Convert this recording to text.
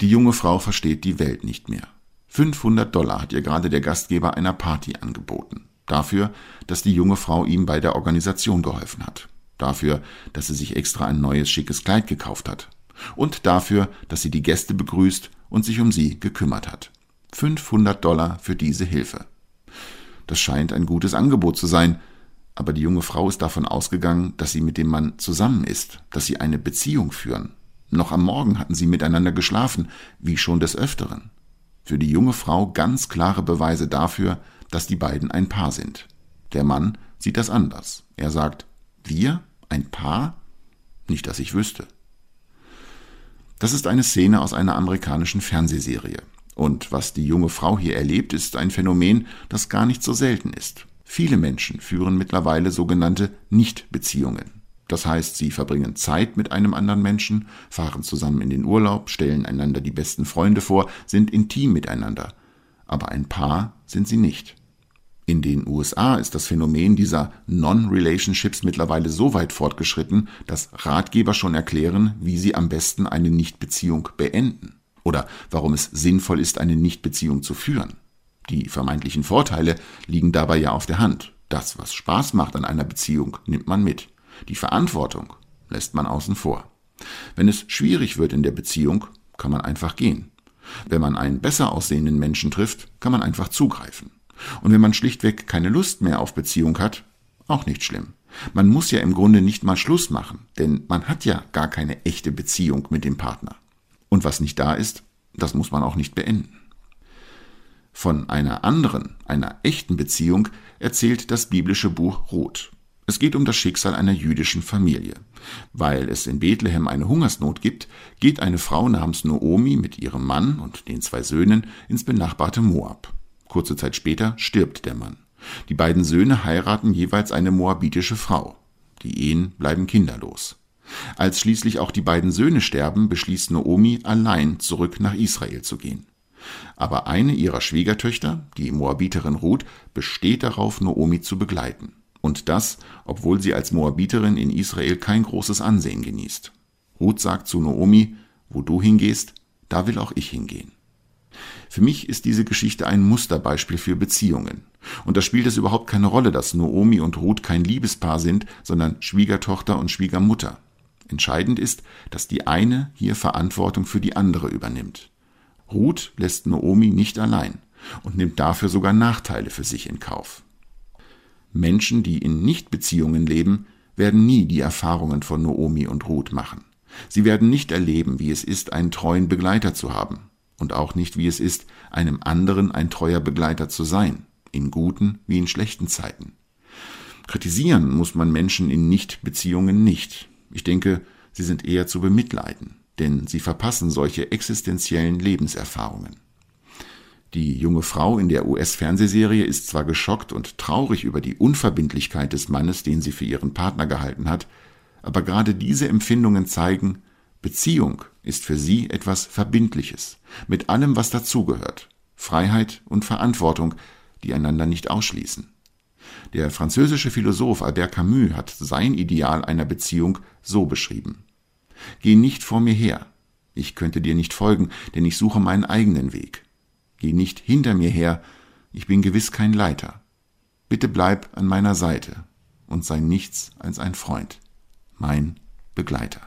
Die junge Frau versteht die Welt nicht mehr. 500 Dollar hat ihr gerade der Gastgeber einer Party angeboten. Dafür, dass die junge Frau ihm bei der Organisation geholfen hat. Dafür, dass sie sich extra ein neues schickes Kleid gekauft hat. Und dafür, dass sie die Gäste begrüßt und sich um sie gekümmert hat. 500 Dollar für diese Hilfe. Das scheint ein gutes Angebot zu sein, aber die junge Frau ist davon ausgegangen, dass sie mit dem Mann zusammen ist, dass sie eine Beziehung führen. Noch am Morgen hatten sie miteinander geschlafen, wie schon des Öfteren. Für die junge Frau ganz klare Beweise dafür, dass die beiden ein Paar sind. Der Mann sieht das anders. Er sagt, wir? Ein Paar? Nicht, dass ich wüsste. Das ist eine Szene aus einer amerikanischen Fernsehserie. Und was die junge Frau hier erlebt, ist ein Phänomen, das gar nicht so selten ist. Viele Menschen führen mittlerweile sogenannte Nichtbeziehungen. Das heißt, sie verbringen Zeit mit einem anderen Menschen, fahren zusammen in den Urlaub, stellen einander die besten Freunde vor, sind intim miteinander. Aber ein Paar sind sie nicht. In den USA ist das Phänomen dieser Non-Relationships mittlerweile so weit fortgeschritten, dass Ratgeber schon erklären, wie sie am besten eine Nichtbeziehung beenden oder warum es sinnvoll ist, eine Nichtbeziehung zu führen. Die vermeintlichen Vorteile liegen dabei ja auf der Hand. Das, was Spaß macht an einer Beziehung, nimmt man mit. Die Verantwortung lässt man außen vor. Wenn es schwierig wird in der Beziehung, kann man einfach gehen. Wenn man einen besser aussehenden Menschen trifft, kann man einfach zugreifen. Und wenn man schlichtweg keine Lust mehr auf Beziehung hat, auch nicht schlimm. Man muss ja im Grunde nicht mal Schluss machen, denn man hat ja gar keine echte Beziehung mit dem Partner. Und was nicht da ist, das muss man auch nicht beenden. Von einer anderen, einer echten Beziehung erzählt das biblische Buch Ruth. Es geht um das Schicksal einer jüdischen Familie. Weil es in Bethlehem eine Hungersnot gibt, geht eine Frau namens Noomi mit ihrem Mann und den zwei Söhnen ins benachbarte Moab. Kurze Zeit später stirbt der Mann. Die beiden Söhne heiraten jeweils eine moabitische Frau. Die Ehen bleiben kinderlos. Als schließlich auch die beiden Söhne sterben, beschließt Naomi allein zurück nach Israel zu gehen. Aber eine ihrer Schwiegertöchter, die Moabiterin Ruth, besteht darauf, Naomi zu begleiten. Und das, obwohl sie als Moabiterin in Israel kein großes Ansehen genießt. Ruth sagt zu Naomi, wo du hingehst, da will auch ich hingehen. Für mich ist diese Geschichte ein Musterbeispiel für Beziehungen. Und da spielt es überhaupt keine Rolle, dass Naomi und Ruth kein Liebespaar sind, sondern Schwiegertochter und Schwiegermutter. Entscheidend ist, dass die eine hier Verantwortung für die andere übernimmt. Ruth lässt Naomi nicht allein und nimmt dafür sogar Nachteile für sich in Kauf. Menschen, die in Nichtbeziehungen leben, werden nie die Erfahrungen von Naomi und Ruth machen. Sie werden nicht erleben, wie es ist, einen treuen Begleiter zu haben und auch nicht, wie es ist, einem anderen ein treuer Begleiter zu sein, in guten wie in schlechten Zeiten. Kritisieren muss man Menschen in Nichtbeziehungen nicht, ich denke, sie sind eher zu bemitleiden, denn sie verpassen solche existenziellen Lebenserfahrungen. Die junge Frau in der US-Fernsehserie ist zwar geschockt und traurig über die Unverbindlichkeit des Mannes, den sie für ihren Partner gehalten hat, aber gerade diese Empfindungen zeigen, Beziehung ist für sie etwas Verbindliches, mit allem, was dazugehört, Freiheit und Verantwortung, die einander nicht ausschließen. Der französische Philosoph Albert Camus hat sein Ideal einer Beziehung so beschrieben. Geh nicht vor mir her. Ich könnte dir nicht folgen, denn ich suche meinen eigenen Weg. Geh nicht hinter mir her. Ich bin gewiss kein Leiter. Bitte bleib an meiner Seite und sei nichts als ein Freund, mein Begleiter.